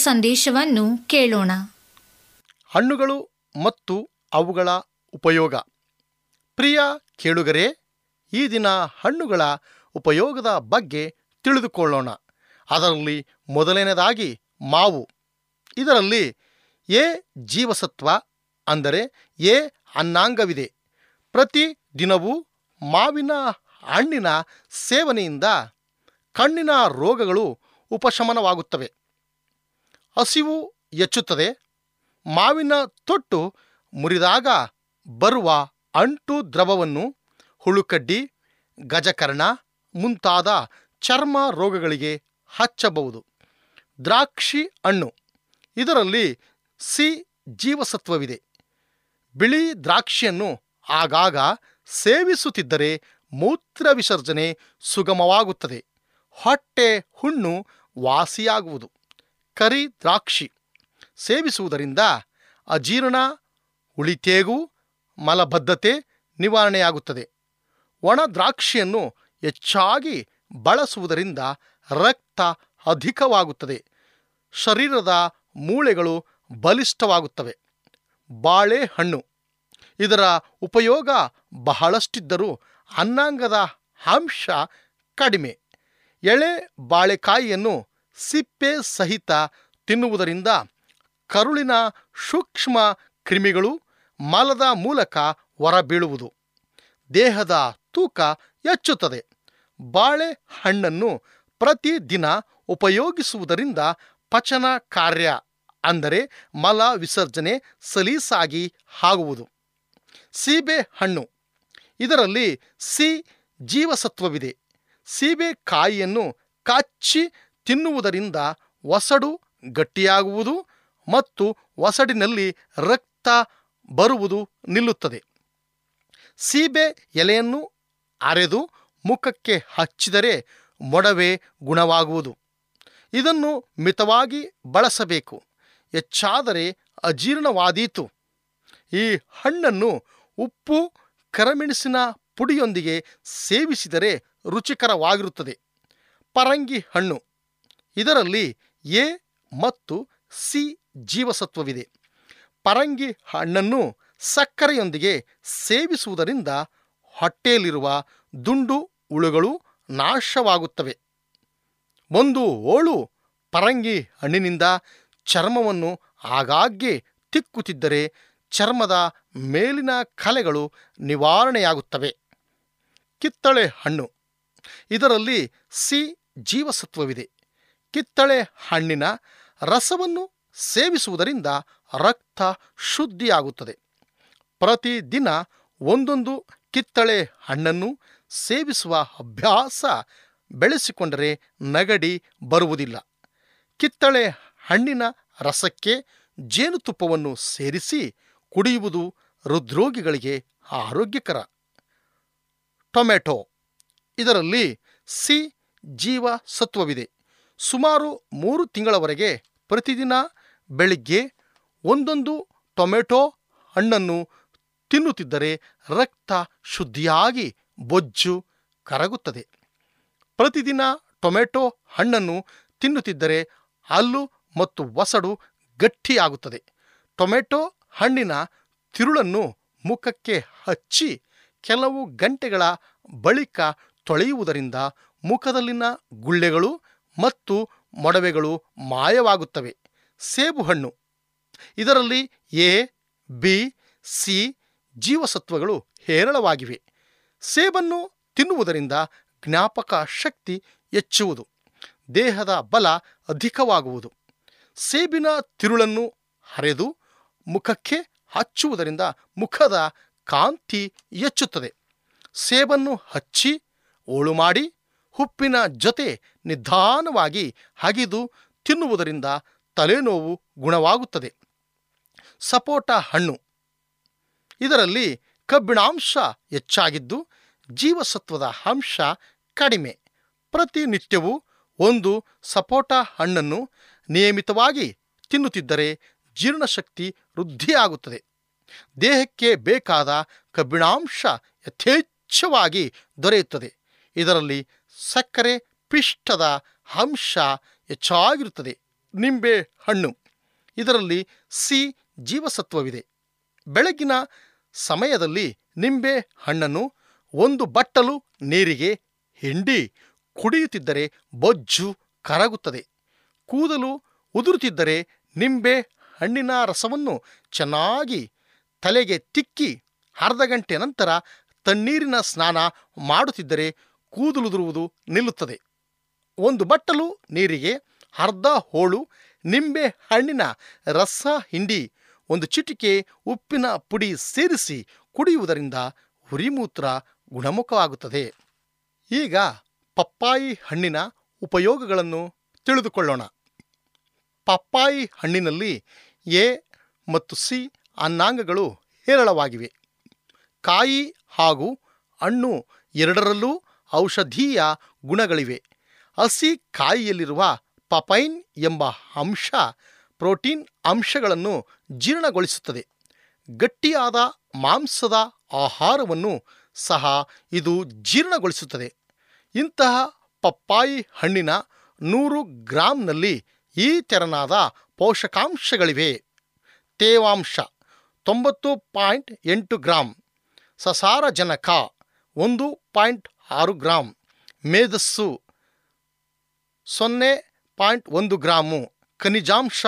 ಸಂದೇಶವನ್ನು ಕೇಳೋಣ. ಹಣ್ಣುಗಳು ಮತ್ತು ಅವುಗಳ ಉಪಯೋಗ. ಪ್ರಿಯ ಕೇಳುಗರೆ, ಈ ದಿನ ಹಣ್ಣುಗಳ ಉಪಯೋಗದ ಬಗ್ಗೆ ತಿಳಿದುಕೊಳ್ಳೋಣ. ಅದರಲ್ಲಿ ಮೊದಲನೇದಾಗಿ ಮಾವು. ಇದರಲ್ಲಿ ಎ ಜೀವಸತ್ವ ಅಂದರೆ ಎ ಅನ್ನಾಂಗವಿದೆ. ಪ್ರತಿ ದಿನವೂ ಮಾವಿನ ಹಣ್ಣಿನ ಸೇವನೆಯಿಂದ ಕಣ್ಣಿನ ರೋಗಗಳು ಉಪಶಮನವಾಗುತ್ತವೆ. ಹಸಿವು ಹೆಚ್ಚುತ್ತದೆ, ಮಾವಿನ ತೊಟ್ಟು ಮುರಿದಾಗ ಬರುವ ಅಂಟು ದ್ರವವನ್ನು ಹುಳುಕಡ್ಡಿ, ಗಜಕರ್ಣ ಮುಂತಾದ ಚರ್ಮ ರೋಗಗಳಿಗೆ ಹಚ್ಚಬಹುದು. ದ್ರಾಕ್ಷಿ ಹಣ್ಣು, ಇದರಲ್ಲಿ ಸಿ ಜೀವಸತ್ವವಿದೆ. ಬಿಳಿ ದ್ರಾಕ್ಷಿಯನ್ನು ಆಗಾಗ ಸೇವಿಸುತ್ತಿದ್ದರೆ ಮೂತ್ರ ವಿಸರ್ಜನೆ ಸುಗಮವಾಗುತ್ತದೆ. ಹೊಟ್ಟೆ ಹುಣ್ಣು ವಾಸಿಯಾಗುವುದು. ಕರಿ ದ್ರಾಕ್ಷಿ ಸೇವಿಸುವುದರಿಂದ ಅಜೀರ್ಣ ಉಳಿತೇಗು ಮಲಬದ್ಧತೆ ನಿವಾರಣೆಯಾಗುತ್ತದೆ. ಒಣ ದ್ರಾಕ್ಷಿಯನ್ನು ಹೆಚ್ಚಾಗಿ ಬಳಸುವುದರಿಂದ ರಕ್ತ ಅಧಿಕವಾಗುತ್ತದೆ. ಶರೀರದ ಮೂಳೆಗಳು ಬಲಿಷ್ಠವಾಗುತ್ತವೆ. ಬಾಳೆಹಣ್ಣು ಇದರ ಉಪಯೋಗ ಬಹಳಷ್ಟಿದ್ದರೂ ಅನ್ನಾಂಗದ ಅಂಶ ಕಡಿಮೆ. ಎಳೆ ಬಾಳೆಕಾಯಿಯನ್ನು ಸಿಪ್ಪೆ ಸಹಿತ ತಿನ್ನುವುದರಿಂದ ಕರುಳಿನ ಸೂಕ್ಷ್ಮ ಕ್ರಿಮಿಗಳು ಮಲದ ಮೂಲಕ ಹೊರಬೀಳುವುದು. ದೇಹದ ತೂಕ ಹೆಚ್ಚುತ್ತದೆ. ಬಾಳೆಹಣ್ಣನ್ನು ಪ್ರತಿದಿನ ಉಪಯೋಗಿಸುವುದರಿಂದ ಪಚನ ಕಾರ್ಯ, ಅಂದರೆ ಮಲ ವಿಸರ್ಜನೆ ಸಲೀಸಾಗಿ ಆಗುವುದು. ಸೀಬೆ ಹಣ್ಣು. ಇದರಲ್ಲಿ ಸಿ ಜೀವಸತ್ವವಿದೆ. ಸೀಬೆಕಾಯಿಯನ್ನು ಕಚ್ಚಿ ತಿನ್ನುವುದರಿಂದ ಒಸಡು ಗಟ್ಟಿಯಾಗುವುದು ಮತ್ತು ಒಸಡಿನಲ್ಲಿ ರಕ್ತ ಬರುವುದು ನಿಲ್ಲುತ್ತದೆ. ಸೀಬೆ ಎಲೆಯನ್ನು ಅರೆದು ಮುಖಕ್ಕೆ ಹಚ್ಚಿದರೆ ಮೊಡವೆ ಗುಣವಾಗುವುದು. ಇದನ್ನು ಮಿತವಾಗಿ ಬಳಸಬೇಕು. ಹೆಚ್ಚಾದರೆ ಅಜೀರ್ಣವಾದೀತು. ಈ ಹಣ್ಣನ್ನು ಉಪ್ಪು, ಕರಮೆಣಸಿನ ಪುಡಿಯೊಂದಿಗೆ ಸೇವಿಸಿದರೆ ರುಚಿಕರವಾಗಿರುತ್ತದೆ. ಪರಂಗಿ ಹಣ್ಣು. ಇದರಲ್ಲಿ ಎ ಮತ್ತು ಸಿ ಜೀವಸತ್ವವಿದೆ. ಪರಂಗಿ ಹಣ್ಣನ್ನು ಸಕ್ಕರೆಯೊಂದಿಗೆ ಸೇವಿಸುವುದರಿಂದ ಹೊಟ್ಟೆಯಲ್ಲಿರುವ ದುಂಡು ಹುಳುಗಳು ನಾಶವಾಗುತ್ತವೆ. ಒಂದು ಓಳು ಪರಂಗಿ ಹಣ್ಣಿನಿಂದ ಚರ್ಮವನ್ನು ಆಗಾಗ್ಗೆ ತಿಕ್ಕುತ್ತಿದ್ದರೆ ಚರ್ಮದ ಮೇಲಿನ ಕಲೆಗಳು ನಿವಾರಣೆಯಾಗುತ್ತವೆ. ಕಿತ್ತಳೆ ಹಣ್ಣು. ಇದರಲ್ಲಿ ಸಿ ಜೀವಸತ್ವವಿದೆ. ಕಿತ್ತಳೆ ಹಣ್ಣಿನ ರಸವನ್ನು ಸೇವಿಸುವುದರಿಂದ ರಕ್ತ ಶುದ್ಧಿಯಾಗುತ್ತದೆ. ಪ್ರತಿದಿನ ಒಂದೊಂದು ಕಿತ್ತಳೆ ಹಣ್ಣನ್ನು ಸೇವಿಸುವ ಅಭ್ಯಾಸ ಬೆಳೆಸಿಕೊಂಡರೆ ನಗಡಿ ಬರುವುದಿಲ್ಲ. ಕಿತ್ತಳೆ ಹಣ್ಣಿನ ರಸಕ್ಕೆ ಜೇನುತುಪ್ಪವನ್ನು ಸೇರಿಸಿ ಕುಡಿಯುವುದು ಹೃದ್ರೋಗಿಗಳಿಗೆ ಆರೋಗ್ಯಕರ. ಟೊಮೆಟೊ ಇದರಲ್ಲಿ ಸಿ ಜೀವ ಸತ್ವವಿದೆ ಸುಮಾರು ಮೂರು ತಿಂಗಳವರೆಗೆ ಪ್ರತಿದಿನ ಬೆಳಿಗ್ಗೆ ಒಂದೊಂದು ಟೊಮೆಟೊ ಹಣ್ಣನ್ನು ತಿನ್ನುತ್ತಿದ್ದರೆ ರಕ್ತ ಶುದ್ಧಿಯಾಗಿ ಬೊಜ್ಜು ಕರಗುತ್ತದೆ. ಪ್ರತಿದಿನ ಟೊಮೆಟೊ ಹಣ್ಣನ್ನು ತಿನ್ನುತ್ತಿದ್ದರೆ ಹಲ್ಲು ಮತ್ತು ಒಸಡು ಗಟ್ಟಿಯಾಗುತ್ತದೆ. ಟೊಮೆಟೊ ಹಣ್ಣಿನ ತಿರುಳನ್ನು ಮುಖಕ್ಕೆ ಹಚ್ಚಿ ಕೆಲವು ಗಂಟೆಗಳ ಬಳಿಕ ತೊಳೆಯುವುದರಿಂದ ಮುಖದಲ್ಲಿನ ಗುಳ್ಳೆಗಳು ಮತ್ತು ಮೊಡವೆಗಳು ಮಾಯವಾಗುತ್ತವೆ. ಸೇಬು ಹಣ್ಣು. ಇದರಲ್ಲಿ ಎ, ಬಿ, ಸಿ ಜೀವಸತ್ವಗಳು ಹೇರಳವಾಗಿವೆ. ಸೇಬನ್ನು ತಿನ್ನುವುದರಿಂದ ಜ್ಞಾಪಕ ಶಕ್ತಿ ಹೆಚ್ಚುವುದು. ದೇಹದ ಬಲ ಅಧಿಕವಾಗುವುದು. ಸೇಬಿನ ತಿರುಳನ್ನು ಹರೆದು ಮುಖಕ್ಕೆ ಹಚ್ಚುವುದರಿಂದ ಮುಖದ ಕಾಂತಿ ಹೆಚ್ಚುತ್ತದೆ. ಸೇಬನ್ನು ಹಚ್ಚಿ, ಓಳು ಮಾಡಿ ಉಪ್ಪಿನ ಜೊತೆ ನಿಧಾನವಾಗಿ ಹಗಿದು ತಿನ್ನುವುದರಿಂದ ತಲೆನೋವು ಗುಣವಾಗುತ್ತದೆ. ಸಪೋಟ ಹಣ್ಣು. ಇದರಲ್ಲಿ ಕಬ್ಬಿಣಾಂಶ ಹೆಚ್ಚಾಗಿದ್ದು ಜೀವಸತ್ವದ ಅಂಶ ಕಡಿಮೆ. ಪ್ರತಿನಿತ್ಯವೂ ಒಂದು ಸಪೋಟ ಹಣ್ಣನ್ನು ನಿಯಮಿತವಾಗಿ ತಿನ್ನುತ್ತಿದ್ದರೆ ಜೀರ್ಣಶಕ್ತಿ ವೃದ್ಧಿಯಾಗುತ್ತದೆ. ದೇಹಕ್ಕೆ ಬೇಕಾದ ಕಬ್ಬಿಣಾಂಶ ಯಥೇಚ್ಛವಾಗಿ ದೊರೆಯುತ್ತದೆ. ಇದರಲ್ಲಿ ಸಕ್ಕರೆ ಪಿಷ್ಟದ ಅಂಶ ಹೆಚ್ಚಾಗಿರುತ್ತದೆ. ನಿಂಬೆ ಹಣ್ಣು. ಇದರಲ್ಲಿ ಸಿ ಜೀವಸತ್ವವಿದೆ. ಬೆಳಗಿನ ಸಮಯದಲ್ಲಿ ನಿಂಬೆ ಹಣ್ಣನ್ನು ಒಂದು ಬಟ್ಟಲು ನೀರಿಗೆ ಹಿಂಡಿ ಕುಡಿಯುತ್ತಿದ್ದರೆ ಬೊಜ್ಜು ಕರಗುತ್ತದೆ. ಕೂದಲು ಉದುರುತ್ತಿದ್ದರೆ ನಿಂಬೆ ಹಣ್ಣಿನ ರಸವನ್ನು ಚೆನ್ನಾಗಿ ತಲೆಗೆ ತಿಕ್ಕಿ ಅರ್ಧ ಗಂಟೆ ನಂತರ ತಣ್ಣೀರಿನ ಸ್ನಾನ ಮಾಡುತ್ತಿದ್ದರೆ ಕೂದಲುದುರುವುದು ನಿಲ್ಲುತ್ತದೆ. ಒಂದು ಬಟ್ಟಲು ನೀರಿಗೆ, ಅರ್ಧ ಹೋಳು, ನಿಂಬೆ ಹಣ್ಣಿನ ರಸ ಹಿಂಡಿ, ಒಂದು ಚಿಟಿಕೆ ಉಪ್ಪಿನ ಪುಡಿ ಸೇರಿಸಿ ಕುಡಿಯುವುದರಿಂದ ಉರಿಮೂತ್ರ ಗುಣಮುಖವಾಗುತ್ತದೆ. ಈಗ ಪಪ್ಪಾಯಿ ಹಣ್ಣಿನ ಉಪಯೋಗಗಳನ್ನು ತಿಳಿದುಕೊಳ್ಳೋಣ. ಪಪ್ಪಾಯಿ ಹಣ್ಣಿನಲ್ಲಿ ಎ ಮತ್ತು ಸಿ ಅನ್ನಾಂಗಗಳು ಹೇರಳವಾಗಿವೆ. ಕಾಯಿ ಹಾಗೂ ಹಣ್ಣು ಎರಡರಲ್ಲೂ ಔಷಧೀಯ ಗುಣಗಳಿವೆ. ಹಸಿ ಕಾಯಿಯಲ್ಲಿರುವ ಪಪೈನ್ ಎಂಬ ಅಂಶ ಪ್ರೋಟೀನ್ ಅಂಶಗಳನ್ನು ಜೀರ್ಣಗೊಳಿಸುತ್ತದೆ. ಗಟ್ಟಿಯಾದ ಮಾಂಸದ ಆಹಾರವನ್ನು ಸಹ ಇದು ಜೀರ್ಣಗೊಳಿಸುತ್ತದೆ. ಇಂತಹ ಪಪ್ಪಾಯಿ ಹಣ್ಣಿನ ನೂರು ಗ್ರಾಂನಲ್ಲಿ ಈ ತೆರನಾದ ಪೋಷಕಾಂಶಗಳಿವೆ. ತೇವಾಂಶ ತೊಂಬತ್ತು ಪಾಯಿಂಟ್ ಎಂಟು ಗ್ರಾಂ. ಸಸಾರಜನಕ ಒಂದು ಪಾಯಿಂಟ್ ಆರು ಗ್ರಾಂ. ಮೇಧಸ್ಸು ಸೊನ್ನೆ ಪಾಯಿಂಟ್ ಒಂದು ಗ್ರಾಮು. ಖನಿಜಾಂಶ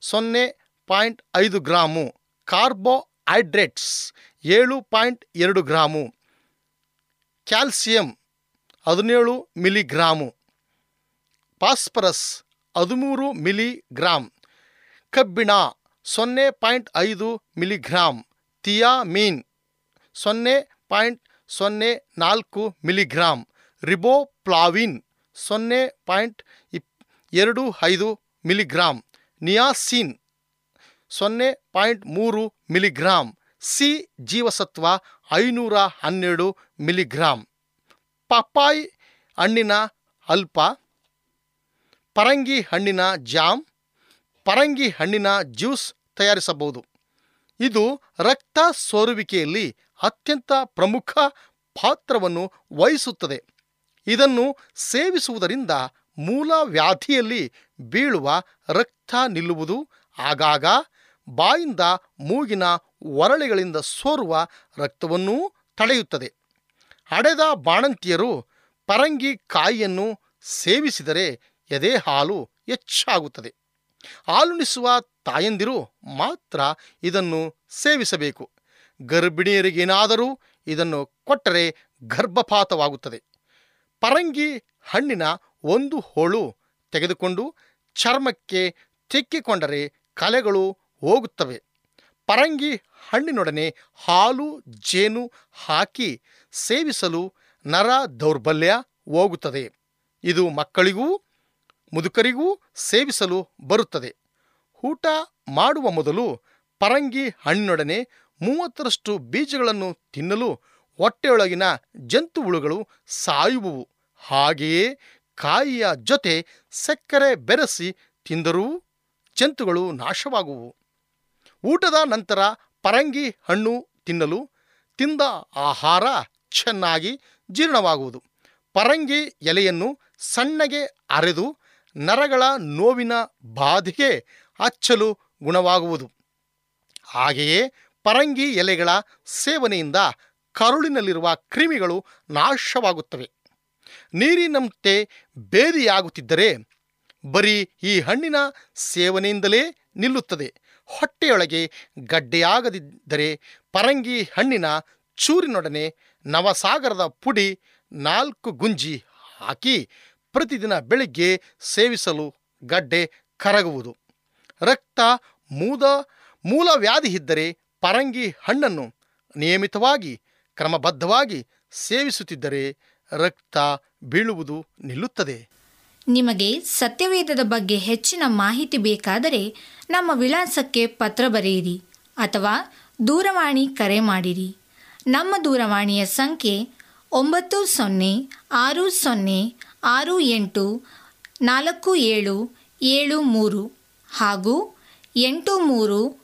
ಸೊನ್ನೆ ಪಾಯಿಂಟ್ ಐದು ಗ್ರಾಮು. ಕಾರ್ಬೋಹೈಡ್ರೇಟ್ಸ್ ಏಳು ಪಾಯಿಂಟ್ ಎರಡು ಗ್ರಾಮು. ಕ್ಯಾಲ್ಸಿಯಂ ಹದಿನೇಳು ಮಿಲಿಗ್ರಾಮು ಫಾಸ್ಫರಸ್ ಹದಿಮೂರು ಮಿಲಿಗ್ರಾಮ್ ಕಬ್ಬಿಣ ಸೊನ್ನೆ ಪಾಯಿಂಟ್ ಐದು ಮಿಲಿಗ್ರಾಂ ಥಿಯಾಮೀನ್ ಸೊನ್ನೆ ಪಾಯಿಂಟ್ ಸೊನ್ನೆ ನಾಲ್ಕು ಮಿಲಿಗ್ರಾಮ್ ರಿಬೋಪ್ಲಾವಿನ್ ಸೊನ್ನೆ ಪಾಯಿಂಟ್ ಇಪ್, ಎರಡು ಐದು ಮಿಲಿಗ್ರಾಮ್ ನಿಯಾಸಿನ್ ಸೊನ್ನೆ ಪಾಯಿಂಟ್ ಮೂರು ಮಿಲಿಗ್ರಾಮ್ ಸಿ ಜೀವಸತ್ವ ಐನೂರ ಹನ್ನೆರಡು ಮಿಲಿಗ್ರಾಮ್ ಪಪ್ಪಾಯಿ ಹಣ್ಣಿನ ಅಲ್ಪ. ಪರಂಗಿ ಹಣ್ಣಿನ ಜಾಮ್. ಪರಂಗಿ ಹಣ್ಣಿನ ಜ್ಯೂಸ್ ತಯಾರಿಸಬಹುದು. ಇದು ರಕ್ತ ಸೋರುವಿಕೆಯಲ್ಲಿ ಅತ್ಯಂತ ಪ್ರಮುಖ ಪಾತ್ರವನ್ನು ವಹಿಸುತ್ತದೆ. ಇದನ್ನು ಸೇವಿಸುವುದರಿಂದ ಮೂಲ ವ್ಯಾಧಿಯಲ್ಲಿ ಬೀಳುವ ರಕ್ತ ನಿಲ್ಲುವುದು, ಆಗಾಗ ಬಾಯಿಂದ ಮೂಗಿನ ಒರಳೆಗಳಿಂದ ಸೋರುವ ರಕ್ತವನ್ನೂ ತಡೆಯುತ್ತದೆ. ಹಡೆದ ಬಾಣಂತಿಯರು ಪರಂಗಿ ಕಾಯಿಯನ್ನು ಸೇವಿಸಿದರೆ ಎದೆ ಹಾಲು ಹೆಚ್ಚಾಗುತ್ತದೆ. ಹಾಲುಣಿಸುವ ತಾಯಂದಿರು ಮಾತ್ರ ಇದನ್ನು ಸೇವಿಸಬೇಕು. ಗರ್ಭಿಣಿಯರಿಗೇನಾದರೂ ಇದನ್ನು ಕೊಟ್ಟರೆ ಗರ್ಭಪಾತವಾಗುತ್ತದೆ. ಪರಂಗಿ ಹಣ್ಣಿನ ಒಂದು ಹೋಳು ತೆಗೆದುಕೊಂಡು ಚರ್ಮಕ್ಕೆ ತಿಕ್ಕಿಕೊಂಡರೆ ಕಲೆಗಳು ಹೋಗುತ್ತವೆ. ಪರಂಗಿ ಹಣ್ಣಿನೊಡನೆ ಹಾಲು, ಜೇನು ಹಾಕಿ ಸೇವಿಸಲು ನರ ದೌರ್ಬಲ್ಯ ಹೋಗುತ್ತದೆ. ಇದು ಮಕ್ಕಳಿಗೂ, ಮುದುಕರಿಗೂ ಸೇವಿಸಲು ಬರುತ್ತದೆ. ಊಟ ಮಾಡುವ ಮೊದಲು ಪರಂಗಿ ಹಣ್ಣಿನೊಡನೆ ಮೂವತ್ತರಷ್ಟು ಬೀಜಗಳನ್ನು ತಿನ್ನಲು ಹೊಟ್ಟೆಯೊಳಗಿನ ಜಂತು ಹುಳುಗಳು ಸಾಯುವುವು. ಹಾಗೆಯೇ ಕಾಯಿಯ ಜೊತೆ ಸಕ್ಕರೆ ಬೆರೆಸಿ ತಿಂದರೂ ಜಂತುಗಳು ನಾಶವಾಗುವು. ಊಟದ ನಂತರ ಪರಂಗಿ ಹಣ್ಣು ತಿನ್ನಲು ತಿಂದ ಆಹಾರ ಚೆನ್ನಾಗಿ ಜೀರ್ಣವಾಗುವುದು. ಪರಂಗಿ ಎಲೆಯನ್ನು ಸಣ್ಣಗೆ ಅರೆದು ನರಗಳ ನೋವಿನ ಬಾಧೆಗೆ ಹಚ್ಚಲು ಗುಣವಾಗುವುದು. ಹಾಗೆಯೇ ಪರಂಗಿ ಎಲೆಗಳ ಸೇವನೆಯಿಂದ ಕರುಳಿನಲ್ಲಿರುವ ಕ್ರಿಮಿಗಳು ನಾಶವಾಗುತ್ತವೆ. ನೀರಿನಂತೆ ಬೇದಿಯಾಗುತ್ತಿದ್ದರೆ ಬರೀ ಈ ಹಣ್ಣಿನ ಸೇವನೆಯಿಂದಲೇ ನಿಲ್ಲುತ್ತದೆ. ಹೊಟ್ಟೆಯೊಳಗೆ ಗಡ್ಡೆಯಾಗದಿದ್ದರೆ ಪರಂಗಿ ಹಣ್ಣಿನ ಚೂರಿನೊಡನೆ ನವಸಾಗರದ ಪುಡಿ ನಾಲ್ಕು ಗುಂಜಿ ಹಾಕಿ ಪ್ರತಿದಿನ ಬೆಳಿಗ್ಗೆ ಸೇವಿಸಲು ಗಡ್ಡೆ ಕರಗುವುದು. ರಕ್ತ ಮೂದ ಮೂಲವ್ಯಾಧಿ ಇದ್ದರೆ ಪರಂಗಿ ಹಣ್ಣನ್ನು ನಿಯಮಿತವಾಗಿ, ಕ್ರಮಬದ್ಧವಾಗಿ ಸೇವಿಸುತ್ತಿದ್ದರೆ ರಕ್ತ ಬೀಳುವುದು ನಿಲ್ಲುತ್ತದೆ. ನಿಮಗೆ ಸತ್ಯವೇದದ ಬಗ್ಗೆ ಹೆಚ್ಚಿನ ಮಾಹಿತಿ ಬೇಕಾದರೆ ನಮ್ಮ ವಿಳಾಸಕ್ಕೆ ಪತ್ರ ಬರೆಯಿರಿ ಅಥವಾ ದೂರವಾಣಿ ಕರೆ ಮಾಡಿರಿ. ನಮ್ಮ ದೂರವಾಣಿಯ ಸಂಖ್ಯೆ ಒಂಬತ್ತು ಸೊನ್ನೆ ಆರು ಸೊನ್ನೆ ಆರು ಎಂಟು ನಾಲ್ಕು ಏಳು ಏಳು ಮೂರು ಹಾಗೂ ಎಂಟು ಮೂರು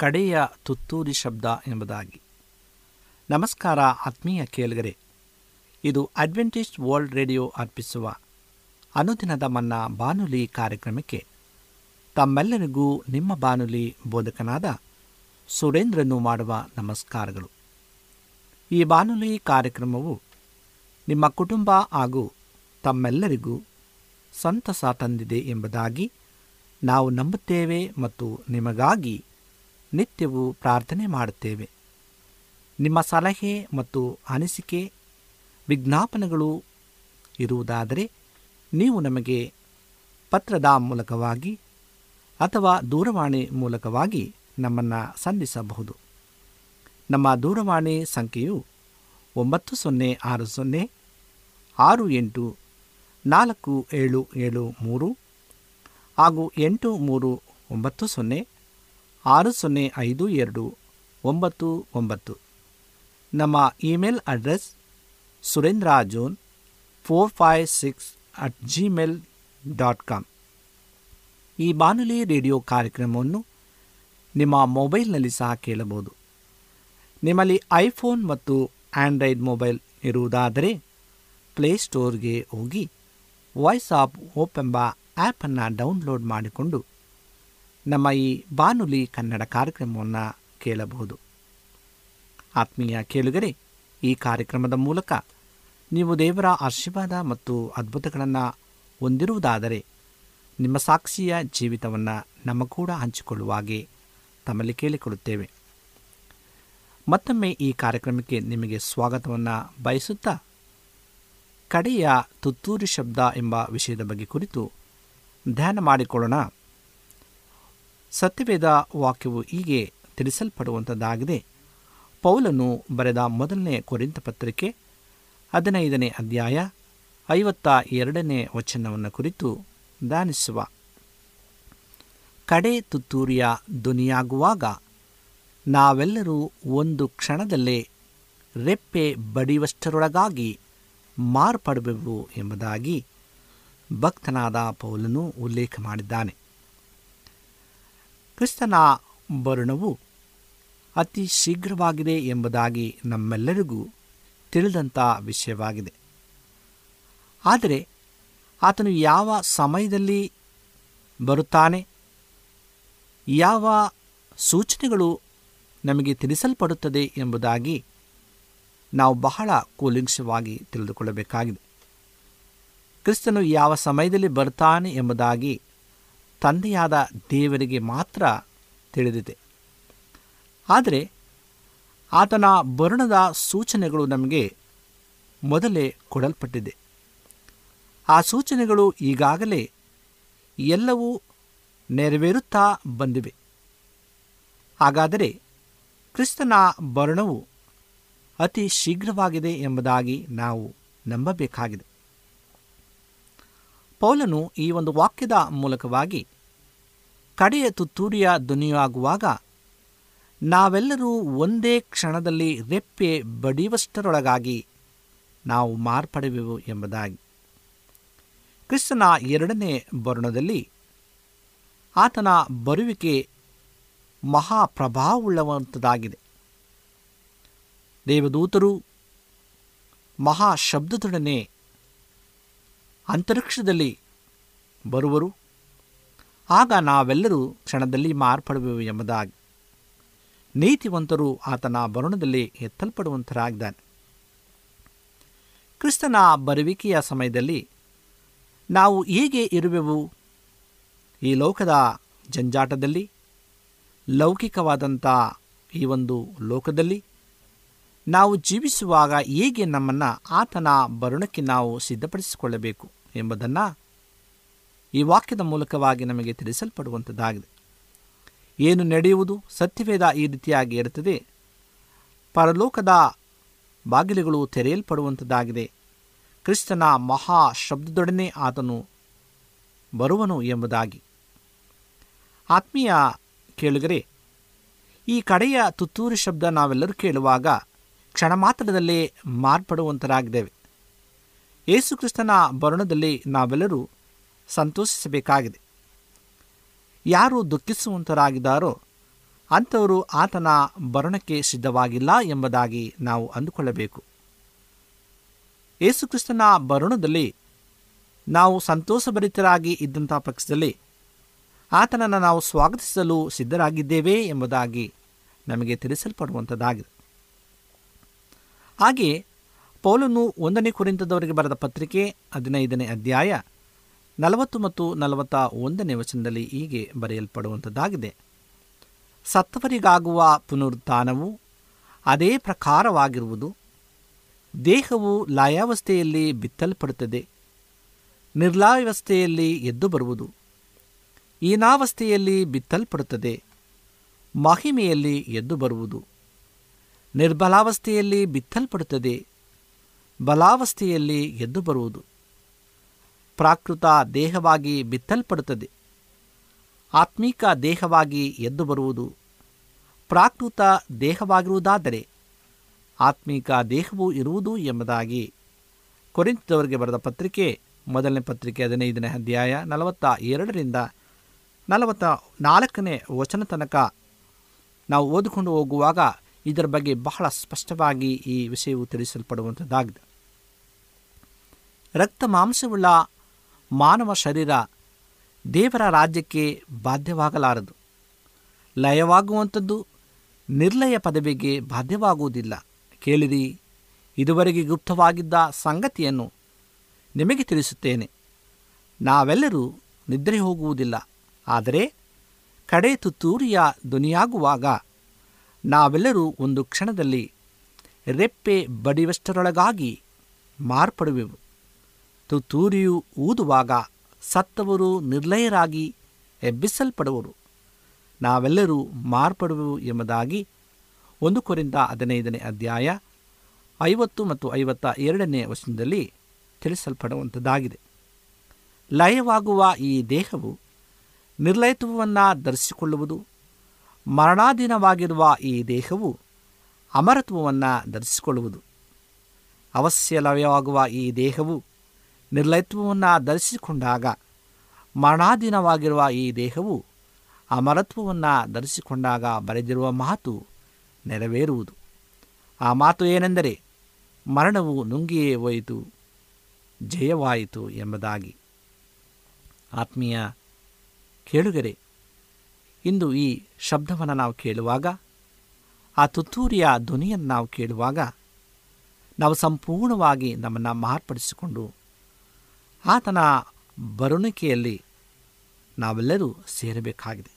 ಕಡೆಯ ತುತ್ತೂರಿ ಶಬ್ದ ಎಂಬುದಾಗಿ. ನಮಸ್ಕಾರ ಆತ್ಮೀಯ ಕೇಳುಗರೆ. ಇದು ಅಡ್ವೆಂಟೇಜ್ ವರ್ಲ್ಡ್ ರೇಡಿಯೋ ಅರ್ಪಿಸುವ ಅನುದಿನದ ಮನ್ನ ಬಾನುಲಿ ಕಾರ್ಯಕ್ರಮಕ್ಕೆ ತಮ್ಮೆಲ್ಲರಿಗೂ ನಿಮ್ಮ ಬಾನುಲಿ ಬೋಧಕನಾದ ಸುರೇಂದ್ರನು ಮಾಡುವ ನಮಸ್ಕಾರಗಳು. ಈ ಬಾನುಲಿ ಕಾರ್ಯಕ್ರಮವು ನಿಮ್ಮ ಕುಟುಂಬ ಹಾಗೂ ತಮ್ಮೆಲ್ಲರಿಗೂ ಸಂತಸ ತಂದಿದೆ ಎಂಬುದಾಗಿ ನಾವು ನಂಬುತ್ತೇವೆ ಮತ್ತು ನಿಮಗಾಗಿ ನಿತ್ಯವೂ ಪ್ರಾರ್ಥನೆ ಮಾಡುತ್ತೇವೆ. ನಿಮ್ಮ ಸಲಹೆ ಮತ್ತು ಅನಿಸಿಕೆ, ವಿಜ್ಞಾಪನೆಗಳು ಇರುವುದಾದರೆ ನೀವು ನಮಗೆ ಪತ್ರದ ಮೂಲಕವಾಗಿ ಅಥವಾ ದೂರವಾಣಿ ಮೂಲಕವಾಗಿ ನಮ್ಮನ್ನು ಸಂಧಿಸಬಹುದು. ನಮ್ಮ ದೂರವಾಣಿ ಸಂಖ್ಯೆಯು ಒಂಬತ್ತು ಸೊನ್ನೆ ಆರು ಸೊನ್ನೆ ಆರು ಎಂಟು ನಾಲ್ಕು ಏಳು ಏಳು ಮೂರು ಹಾಗೂ ಎಂಟು ಮೂರು ಒಂಬತ್ತು ಸೊನ್ನೆ ಆರು ಸೊನ್ನೆ ಐದು ಎರಡು ಒಂಬತ್ತು ಒಂಬತ್ತು. ನಮ್ಮ email address Surendra John four five six at Gmail dot com. ಈ ಬಾನುಲಿ ರೇಡಿಯೋ ಕಾರ್ಯಕ್ರಮವನ್ನು ನಿಮ್ಮ ಮೊಬೈಲ್ನಲ್ಲಿ ಸಹ ಕೇಳಬಹುದು. ನಿಮ್ಮಲ್ಲಿ ಐಫೋನ್ ಮತ್ತು ಆಂಡ್ರಾಯ್ಡ್ ಮೊಬೈಲ್ ಇರುವುದಾದರೆ ಪ್ಲೇಸ್ಟೋರ್ಗೆ ಹೋಗಿ ವಾಯ್ಸ್ ಆಫ್ ಓಪ್ ಎಂಬ ಆ್ಯಪನ್ನು ಡೌನ್ಲೋಡ್ ಮಾಡಿಕೊಂಡು ನಮ್ಮ ಈ ಬಾನುಲಿ ಕನ್ನಡ ಕಾರ್ಯಕ್ರಮವನ್ನು ಕೇಳಬಹುದು. ಆತ್ಮೀಯ ಕೇಳುಗರೆ, ಈ ಕಾರ್ಯಕ್ರಮದ ಮೂಲಕ ನೀವು ದೇವರ ಆಶೀರ್ವಾದ ಮತ್ತು ಅದ್ಭುತಗಳನ್ನು ಹೊಂದಿರುವುದಾದರೆ ನಿಮ್ಮ ಸಾಕ್ಷಿಯ ಜೀವಿತವನ್ನು ನಮ್ಮ ಕೂಡ ಹಂಚಿಕೊಳ್ಳುವಾಗೆ ತಮ್ಮಲ್ಲಿ ಕೇಳಿಕೊಳ್ಳುತ್ತೇವೆ. ಮತ್ತೊಮ್ಮೆ ಈ ಕಾರ್ಯಕ್ರಮಕ್ಕೆ ನಿಮಗೆ ಸ್ವಾಗತವನ್ನು ಬಯಸುತ್ತಾ ಕಡೆಯ ತುತ್ತೂರಿ ಶಬ್ದ ಎಂಬ ವಿಷಯದ ಬಗ್ಗೆ ಕುರಿತು ಧ್ಯಾನ ಮಾಡಿಕೊಳ್ಳೋಣ. ಸತ್ಯವೇದ ವಾಕ್ಯವು ಹೀಗೆ ತಿಳಿಸಲ್ಪಡುವಂಥದ್ದಾಗಿದೆ ಪೌಲನು ಬರೆದ ಮೊದಲನೇ ಕೊರಿಂತ ಪತ್ರಿಕೆ, ಹದಿನೈದನೇ ಅಧ್ಯಾಯ, ಐವತ್ತ ಎರಡನೇ ವಚನವನ್ನು ಕುರಿತು ದಾನಿಸುವ ಕಡೆ ತುತ್ತೂರಿಯ ಧ್ವನಿಯಾಗುವಾಗ ನಾವೆಲ್ಲರೂ ಒಂದು ಕ್ಷಣದಲ್ಲೇ ರೆಪ್ಪೆ ಬಡಿಯುವಷ್ಟರೊಳಗಾಗಿ ಮಾರ್ಪಡಬೇಕು ಎಂಬುದಾಗಿ ಭಕ್ತನಾದ ಪೌಲನು ಉಲ್ಲೇಖ ಮಾಡಿದ್ದಾನೆ. ಕ್ರಿಸ್ತನ ಬರುಣವು ಅತಿ ಶೀಘ್ರವಾಗಿದೆ ಎಂಬುದಾಗಿ ನಮ್ಮೆಲ್ಲರಿಗೂ ತಿಳಿದಂಥ ವಿಷಯವಾಗಿದೆ. ಆದರೆ ಆತನು ಯಾವ ಸಮಯದಲ್ಲಿ ಬರುತ್ತಾನೆ? ಯಾವ ಸೂಚನೆಗಳು ನಮಗೆ ತಿಳಿಸಲ್ಪಡುತ್ತದೆ ಎಂಬುದಾಗಿ ನಾವು ಬಹಳ ಕೂಲಿಂಕ್ಷವಾಗಿ ತಿಳಿದುಕೊಳ್ಳಬೇಕಾಗಿದೆ. ಕ್ರಿಸ್ತನು ಯಾವ ಸಮಯದಲ್ಲಿ ಬರ್ತಾನೆ ಎಂಬುದಾಗಿ ತಂದೆಯಾದ ದೇವರಿಗೆ ಮಾತ್ರ ತಿಳಿದಿದೆ. ಆದರೆ ಆತನ ಬರುಣದ ಸೂಚನೆಗಳು ನಮಗೆ ಮೊದಲೇ ಕೊಡಲ್ಪಟ್ಟಿದೆ. ಆ ಸೂಚನೆಗಳು ಈಗಾಗಲೇ ಎಲ್ಲವೂ ನೆರವೇರುತ್ತಾ ಬಂದಿವೆ. ಹಾಗಾದರೆ ಕ್ರಿಸ್ತನ ಬರಣವು ಅತಿ ಶೀಘ್ರವಾಗಿದೆ ಎಂಬುದಾಗಿ ನಾವು ನಂಬಬೇಕಾಗಿದೆ. ಪೌಲನು ಈ ಒಂದು ವಾಕ್ಯದ ಮೂಲಕವಾಗಿ ಕಡೆಯ ತುತ್ತೂರಿಯ ಧ್ವನಿಯಾಗುವಾಗ, ನಾವೆಲ್ಲರೂ ಒಂದೇ ಕ್ಷಣದಲ್ಲಿ ರೆಪ್ಪೆ ಬಡಿಯುವಷ್ಟರೊಳಗಾಗಿ ನಾವು ಮಾರ್ಪಡುವೆವು ಎಂಬುದಾಗಿ. ಕ್ರಿಸ್ತನ ಎರಡನೇ ಬರುಣದಲ್ಲಿ ಆತನ ಬರುವಿಕೆ ಮಹಾಪ್ರಭಾವವುಳ್ಳವಂಥದ್ದಾಗಿದೆ ದೇವದೂತರು ಮಹಾ ಶಬ್ದದೊಡನೆ ಅಂತರಿಕ್ಷದಲ್ಲಿ ಬರುವರು. ಆಗ ನಾವೆಲ್ಲರೂ ಕ್ಷಣದಲ್ಲಿ ಮಾರ್ಪಡುವೆವು ಎಂಬುದಾಗಿ. ನೀತಿವಂತರು ಆತನ ಬರುಣದಲ್ಲಿ ಎತ್ತಲ್ಪಡುವಂತರಾಗಿದ್ದಾನೆ. ಕ್ರಿಸ್ತನ ಬರುವಿಕೆಯ ಸಮಯದಲ್ಲಿ ನಾವು ಹೇಗೆ ಇರುವೆವು. ಈ ಲೋಕದ ಜಂಜಾಟದಲ್ಲಿ ಲೌಕಿಕವಾದಂಥ ಈ ಒಂದು ಲೋಕದಲ್ಲಿ ನಾವು ಜೀವಿಸುವಾಗ ಹೇಗೆ ನಮ್ಮನ್ನು ಆತನ ಬರುಣಕ್ಕೆ ನಾವು ಸಿದ್ಧಪಡಿಸಿಕೊಳ್ಳಬೇಕು. ಎಂಬುದನ್ನು ಈ ವಾಕ್ಯದ ಮೂಲಕವಾಗಿ ನಮಗೆ ತಿಳಿಸಲ್ಪಡುವಂಥದ್ದಾಗಿದೆ ಏನು ನಡೆಯುವುದು ಸತ್ಯವೇದ ಈ ರೀತಿಯಾಗಿ ಇರುತ್ತದೆ ಪರಲೋಕದ ಬಾಗಿಲುಗಳು ತೆರೆಯಲ್ಪಡುವಂಥದ್ದಾಗಿದೆ ಕ್ರಿಸ್ತನ ಮಹಾ ಶಬ್ದದೊಡನೆ ಆತನು ಬರುವನು ಎಂಬುದಾಗಿ. ಆತ್ಮೀಯ ಕೇಳುಗರೆ, ಈ ಕಡೆಯ ತುತ್ತೂರಿ ಶಬ್ದ ನಾವೆಲ್ಲರೂ ಕೇಳುವಾಗ ಕ್ಷಣ ಮಾತ್ರದಲ್ಲೇ ಮಾರ್ಪಡುವಂತರಾಗಿದ್ದೇವೆ. ಯೇಸುಕ್ರಿಸ್ತನ ಬರುಣದಲ್ಲಿ ನಾವೆಲ್ಲರೂ ಸಂತೋಷಿಸಬೇಕಾಗಿದೆ. ಯಾರು ದುಃಖಿಸುವಂತರಾಗಿದ್ದಾರೋ ಅಂಥವರು ಆತನ ಬರಣಕ್ಕೆ ಸಿದ್ಧವಾಗಿಲ್ಲ ಎಂಬುದಾಗಿ ನಾವು ಅಂದುಕೊಳ್ಳಬೇಕು. ಯೇಸುಕ್ರಿಸ್ತನ ಬರುಣದಲ್ಲಿ ನಾವು ಸಂತೋಷಭರಿತರಾಗಿ ಇದ್ದಂಥ ಪಕ್ಷದಲ್ಲಿ ಆತನನ್ನು ನಾವು ಸ್ವಾಗತಿಸಲು ಸಿದ್ಧರಾಗಿದ್ದೇವೆ ಎಂಬುದಾಗಿ ನಮಗೆ ತಿಳಿಸಲ್ಪಡುವಂಥದ್ದಾಗಿದೆ. ಹಾಗೆಯೇ ಪೌಲನು ಒಂದನೇ ಕುರಿತದವರಿಗೆ ಬರೆದ ಪತ್ರಿಕೆ ಹದಿನೈದನೇ ಅಧ್ಯಾಯ ನಲವತ್ತು ಮತ್ತು ನಲವತ್ತ ಒಂದನೇ ವಚನದಲ್ಲಿ ಹೀಗೆ ಬರೆಯಲ್ಪಡುವಂಥದ್ದಾಗಿದೆ. ಸತ್ತವರಿಗಾಗುವ ಪುನರುತ್ಥಾನವು ಅದೇ ಪ್ರಕಾರವಾಗಿರುವುದು. ದೇಹವು ಲಯಾವಸ್ಥೆಯಲ್ಲಿ ಬಿತ್ತಲ್ಪಡುತ್ತದೆ. ನಿರ್ಲಾಯವಸ್ಥೆಯಲ್ಲಿ ಎದ್ದು ಬರುವುದು. ಈನಾವಸ್ಥೆಯಲ್ಲಿ ಬಿತ್ತಲ್ಪಡುತ್ತದೆ. ಮಹಿಮೆಯಲ್ಲಿ ಎದ್ದು ಬರುವುದು. ನಿರ್ಬಲಾವಸ್ಥೆಯಲ್ಲಿ ಬಿತ್ತಲ್ಪಡುತ್ತದೆ. ಬಲಾವಸ್ಥೆಯಲ್ಲಿ ಎದ್ದು ಬರುವುದು. ಪ್ರಾಕೃತ ದೇಹವಾಗಿ ಬಿತ್ತಲ್ಪಡುತ್ತದೆ. ಆತ್ಮೀಕ ದೇಹವಾಗಿ ಎದ್ದು ಬರುವುದು. ಪ್ರಾಕೃತ ದೇಹವಾಗಿರುವುದಾದರೆ ಆತ್ಮೀಕ ದೇಹವೂ ಇರುವುದು ಎಂಬುದಾಗಿ. ಕೊರಿಂತದವರಿಗೆ ಬರೆದ ಪತ್ರಿಕೆ, ಮೊದಲನೇ ಪತ್ರಿಕೆ ಹದಿನೈದನೇ ಅಧ್ಯಾಯ ನಲವತ್ತ ಎರಡರಿಂದ ನಲವತ್ತ ನಾಲ್ಕನೇ ವಚನ ತನಕ ನಾವು ಓದಿಕೊಂಡು ಹೋಗುವಾಗ ಇದರ ಬಗ್ಗೆ ಬಹಳ ಸ್ಪಷ್ಟವಾಗಿ ಈ ವಿಷಯವು ತಿಳಿಸಲ್ಪಡುವಂಥದ್ದಾಗಿದೆ. ರಕ್ತ ಮಾಂಸವುಳ್ಳ ಮಾನವ ಶರೀರ ದೇವರ ರಾಜ್ಯಕ್ಕೆ ಬಾಧ್ಯವಾಗಲಾರದು. ಲಯವಾಗುವಂಥದ್ದು ನಿರ್ಲಯ ಪದವಿಗೆ ಬಾಧ್ಯವಾಗುವುದಿಲ್ಲ. ಕೇಳಿರಿ, ಇದುವರೆಗೆ ಗುಪ್ತವಾಗಿದ್ದ ಸಂಗತಿಯನ್ನು ನಿಮಗೆ ತಿಳಿಸುತ್ತೇನೆ. ನಾವೆಲ್ಲರೂ ನಿದ್ರೆ ಹೋಗುವುದಿಲ್ಲ. ಆದರೆ ಕಡೆ ತುತ್ತೂರಿಯ ಧ್ವನಿಯಾಗುವಾಗ ನಾವೆಲ್ಲರೂ ಒಂದು ಕ್ಷಣದಲ್ಲಿ ರೆಪ್ಪೆ ಬಡಿಯುವಷ್ಟರೊಳಗಾಗಿ ಮಾರ್ಪಡುವೆವು. ತುತ್ತೂರಿಯು ಊದುವಾಗ ಸತ್ತವರು ನಿರ್ಲಯರಾಗಿ ಎಬ್ಬಿಸಲ್ಪಡುವರು. ನಾವೆಲ್ಲರೂ ಮಾರ್ಪಡುವೆವು ಎಂಬುದಾಗಿ ಒಂದು ಕೊರಿಂದ ಹದಿನೈದನೇ ಅಧ್ಯಾಯ ಐವತ್ತು ಮತ್ತು ಐವತ್ತ ಎರಡನೇ ವಚನದಲ್ಲಿ ತಿಳಿಸಲ್ಪಡುವಂಥದ್ದಾಗಿದೆ. ಲಯವಾಗುವ ಈ ದೇಹವು ನಿರ್ಲಯತ್ವವನ್ನು ಧರಿಸಿಕೊಳ್ಳುವುದು, ಮರಣಾಧೀನವಾಗಿರುವ ಈ ದೇಹವು ಅಮರತ್ವವನ್ನು ಧರಿಸಿಕೊಳ್ಳುವುದು. ಅವಶ್ಯ ಲಯವಾಗುವ ಈ ದೇಹವು ನಿರ್ಲಯತ್ವವನ್ನು ಧರಿಸಿಕೊಂಡಾಗ ಮರಣಾಧೀನವಾಗಿರುವ ಈ ದೇಹವು ಅಮರತ್ವವನ್ನು ಧರಿಸಿಕೊಂಡಾಗ ಬರೆದಿರುವ ಮಾತು ನೆರವೇರುವುದು. ಆ ಮಾತು ಏನೆಂದರೆ ಮರಣವು ನುಂಗಿಯೇ ಹೋಯಿತು, ಜಯವಾಯಿತು ಎಂಬುದಾಗಿ. ಆತ್ಮೀಯ ಕೇಳುಗರೆ, ಇಂದು ಈ ಶಬ್ದವನ್ನು ನಾವು ಕೇಳುವಾಗ, ಆ ತುತ್ತೂರಿಯ ಧ್ವನಿಯನ್ನು ನಾವು ಕೇಳುವಾಗ ನಾವು ಸಂಪೂರ್ಣವಾಗಿ ನಮ್ಮನ್ನು ಮಾರ್ಪಡಿಸಿಕೊಂಡು ಆತನ ಬರುಣಿಕೆಯಲ್ಲಿ ನಾವೆಲ್ಲರೂ ಸೇರಬೇಕಾಗಿದೆ.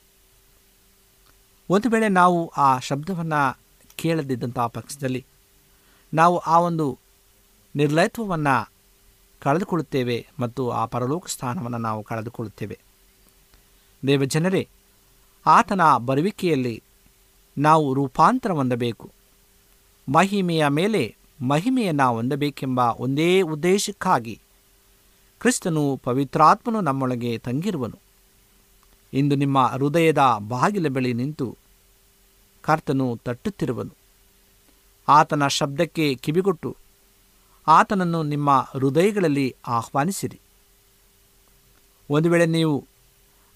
ಒಂದು ವೇಳೆ ನಾವು ಆ ಶಬ್ದವನ್ನು ಕೇಳದಿದ್ದಂಥ ಪಕ್ಷದಲ್ಲಿ ನಾವು ಆ ಒಂದು ನಿರ್ಲಯತ್ವವನ್ನು ಕಳೆದುಕೊಳ್ಳುತ್ತೇವೆ ಮತ್ತು ಆ ಪರಲೋಕ ಸ್ಥಾನವನ್ನು ನಾವು ಕಳೆದುಕೊಳ್ಳುತ್ತೇವೆ. ದೇವಜನರೇ ಆತನ ಬರುವಿಕೆಯಲ್ಲಿ ನಾವು ರೂಪಾಂತರ ಹೊಂದಬೇಕು. ಮಹಿಮೆಯ ಮೇಲೆ ಮಹಿಮೆಯನ್ನು ಹೊಂದಬೇಕೆಂಬ ಒಂದೇ ಉದ್ದೇಶಕ್ಕಾಗಿ ಕ್ರಿಸ್ತನು ಪವಿತ್ರಾತ್ಮನು ನಮ್ಮೊಳಗೆ ತಂಗಿರುವನು. ಇಂದು ನಿಮ್ಮ ಹೃದಯದ ಬಾಗಿಲ ಬಳಿ ನಿಂತು ಕರ್ತನು ತಟ್ಟುತ್ತಿರುವನು. ಆತನ ಶಬ್ದಕ್ಕೆ ಕಿವಿಗೊಟ್ಟು, ಆತನನ್ನು ನಿಮ್ಮ ಹೃದಯಗಳಲ್ಲಿ ಆಹ್ವಾನಿಸಿರಿ. ಒಂದು ವೇಳೆ ನೀವು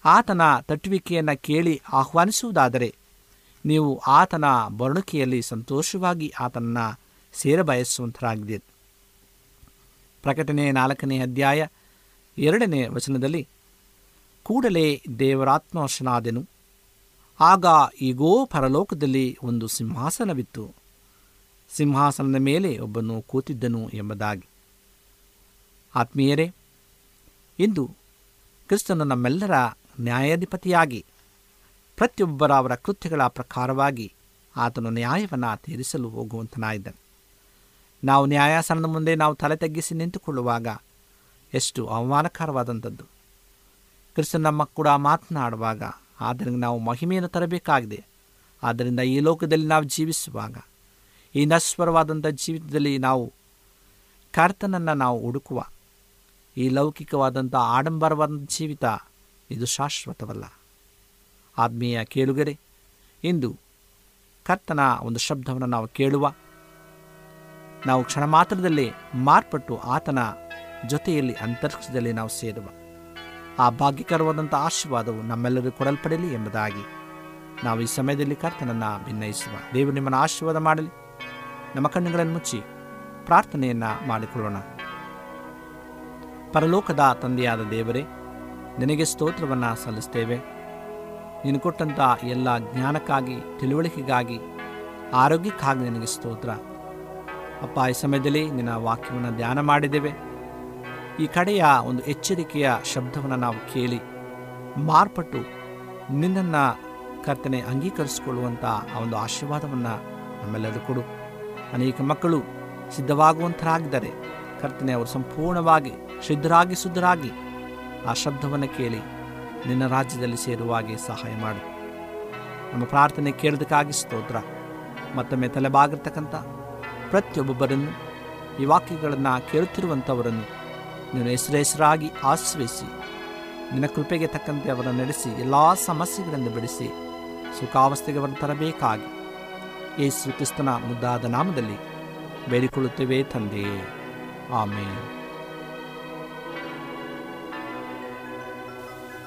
ಆತನ ತಟ್ಟುವಿಕೆಯನ್ನು ಕೇಳಿ ಆಹ್ವಾನಿಸುವುದಾದರೆ, ನೀವು ಆತನ ಬರುಣಿಕೆಯಲ್ಲಿ ಸಂತೋಷವಾಗಿ ಆತನನ್ನು ಸೇರಬಯಸುವಂತರಾಗಿದೆ ಪ್ರಕಟಣೆ ನಾಲ್ಕನೇ ಅಧ್ಯಾಯ ಎರಡನೇ ವಚನದಲ್ಲಿ, ಕೂಡಲೇ ದೇವರಾತ್ಮವಶನಾದೆನು. ಆಗ ಈಗೋ ಪರಲೋಕದಲ್ಲಿ ಒಂದು ಸಿಂಹಾಸನವಿತ್ತು. ಸಿಂಹಾಸನದ ಮೇಲೆ ಒಬ್ಬನು ಕೂತಿದ್ದನು ಎಂಬುದಾಗಿ. ಆತ್ಮೀಯರೇ, ಇಂದು ಕ್ರಿಸ್ತನು ನಮ್ಮೆಲ್ಲರ ನ್ಯಾಯಾಧಿಪತಿಯಾಗಿ, ಪ್ರತಿಯೊಬ್ಬರ ಅವರ ಕೃತ್ಯಗಳ ಪ್ರಕಾರವಾಗಿ ಆತನು ನ್ಯಾಯವನ್ನು ತೀರಿಸಲು ಹೋಗುವಂತನಾಯಿದ್ದನು ನಾವು ನ್ಯಾಯಾಸನದ ಮುಂದೆ ನಾವು ತಲೆ ತಗ್ಗಿಸಿ ನಿಂತುಕೊಳ್ಳುವಾಗ ಎಷ್ಟು ಅವಮಾನಕರವಾದಂಥದ್ದು. ಕ್ರಿಸ್ತನ್ ನಮ್ಮ ಕೂಡ ಮಾತನಾಡುವಾಗ ಆದ್ದರಿಂದ ನಾವು ಮಹಿಮೆಯನ್ನು ತರಬೇಕಾಗಿದೆ. ಆದ್ದರಿಂದ ಈ ಲೋಕದಲ್ಲಿ ನಾವು ಜೀವಿಸುವಾಗ, ಈ ನಶ್ವರವಾದಂಥ ಜೀವಿತದಲ್ಲಿ ನಾವು ಕರ್ತನನ್ನು ನಾವು ಹುಡುಕುವ, ಈ ಲೌಕಿಕವಾದಂಥ ಆಡಂಬರವಾದಂಥ ಜೀವಿತ ಇದು ಶಾಶ್ವತವಲ್ಲ. ಆತ್ಮೀಯ ಕೇಳುಗರೆ, ಇಂದು ಕರ್ತನ ಒಂದು ಶಬ್ದವನ್ನು ನಾವು ಕೇಳುವ, ನಾವು ಕ್ಷಣ ಮಾತ್ರದಲ್ಲೇ ಮಾರ್ಪಟ್ಟು ಆತನ ಜೊತೆಯಲ್ಲಿ ಅಂತರಿಕ್ಷದಲ್ಲಿ ನಾವು ಸೇರುವ ಆ ಭಾಗ್ಯಕರವಾದಂಥ ಆಶೀರ್ವಾದವು ನಮ್ಮೆಲ್ಲರೂ ಕೊಡಲ್ಪಡಲಿ ಎಂಬುದಾಗಿ ನಾವು ಈ ಸಮಯದಲ್ಲಿ ಕರ್ತನನ್ನು ಭಿನ್ನಯಿಸುವ ದೇವರು ನಿಮ್ಮನ್ನು ಆಶೀರ್ವಾದ ಮಾಡಲಿ. ನಮ್ಮ ಕಣ್ಣುಗಳನ್ನು ಮುಚ್ಚಿ ಪ್ರಾರ್ಥನೆಯನ್ನು ಮಾಡಿಕೊಳ್ಳೋಣ. ಪರಲೋಕದ ತಂದೆಯಾದ ದೇವರೇ, ನಿನಗೆ ಸ್ತೋತ್ರವನ್ನು ಸಲ್ಲಿಸ್ತೇವೆ. ನೀನು ಕೊಟ್ಟಂಥ ಎಲ್ಲ ಜ್ಞಾನಕ್ಕಾಗಿ, ತಿಳುವಳಿಕೆಗಾಗಿ, ಆರೋಗ್ಯಕ್ಕಾಗಿ ನಿನಗೆ ಸ್ತೋತ್ರ. ಅಪ್ಪ, ಈ ಸಮಯದಲ್ಲಿ ನಿನ್ನ ವಾಕ್ಯವನ್ನು ಧ್ಯಾನ ಮಾಡಿದ್ದೇವೆ. ಈ ಕಡೆಯ ಒಂದು ಎಚ್ಚರಿಕೆಯ ಶಬ್ದವನ್ನು ನಾವು ಕೇಳಿ ಮಾರ್ಪಟ್ಟು ನಿನ್ನನ್ನು ಕರ್ತನೆ ಅಂಗೀಕರಿಸಿಕೊಳ್ಳುವಂಥ ಆ ಒಂದು ಆಶೀರ್ವಾದವನ್ನು ನಮ್ಮೆಲ್ಲರೂ ಕೊಡು. ಅನೇಕ ಮಕ್ಕಳು ಸಿದ್ಧವಾಗುವಂಥರಾಗಿದ್ದಾರೆ ಕರ್ತನೆ ಅವರು ಸಂಪೂರ್ಣವಾಗಿ ಶುದ್ಧರಾಗಿ ಶುದ್ಧರಾಗಿ ಆ ಶಬ್ದವನ್ನು ಕೇಳಿ ನಿನ್ನ ರಾಜ್ಯದಲ್ಲಿ ಸೇರುವ ಹಾಗೆ ಸಹಾಯ ಮಾಡು. ನಮ್ಮ ಪ್ರಾರ್ಥನೆ ಕೇಳೋದಕ್ಕಾಗಿ ಸ್ತೋತ್ರ. ಮತ್ತೊಮ್ಮೆ ತಲೆಬಾಗಿರ್ತಕ್ಕಂಥ ಪ್ರತಿಯೊಬ್ಬೊಬ್ಬರನ್ನು ಈ ವಾಕ್ಯಗಳನ್ನು ಕೇಳುತ್ತಿರುವಂಥವರನ್ನು ನೀನು ಹೆಸರು ಹೆಸರಾಗಿ ಆಶ್ರಯಿಸಿ. ನಿನ್ನ ಕೃಪೆಗೆ ತಕ್ಕಂತೆ ಅವರನ್ನು ನಡೆಸಿ, ಎಲ್ಲ ಸಮಸ್ಯೆಗಳನ್ನು ಬಿಡಿಸಿ ಸುಖಾವಸ್ಥೆಗೆ ಅವರನ್ನು ತರಬೇಕಾಗಿ. ಯೇಸು ಕ್ರಿಸ್ತನ ಮುದ್ದಾದ ನಾಮದಲ್ಲಿ ಬೇಡಿಕೊಳ್ಳುತ್ತೇವೆ ತಂದೆಯೇ ಆಮೇಲೆ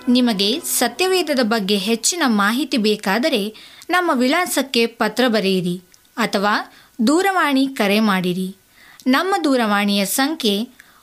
ನಿಮಗೆ ಸತ್ಯವೇದದ ಬಗ್ಗೆ ಹೆಚ್ಚಿನ ಮಾಹಿತಿ ಬೇಕಾದರೆ ನಮ್ಮ ವಿಳಾಸಕ್ಕೆ ಪತ್ರ ಬರೆಯಿರಿ ಅಥವಾ ದೂರವಾಣಿ ಕರೆ ಮಾಡಿರಿ. ನಮ್ಮ ದೂರವಾಣಿಯ ಸಂಖ್ಯೆ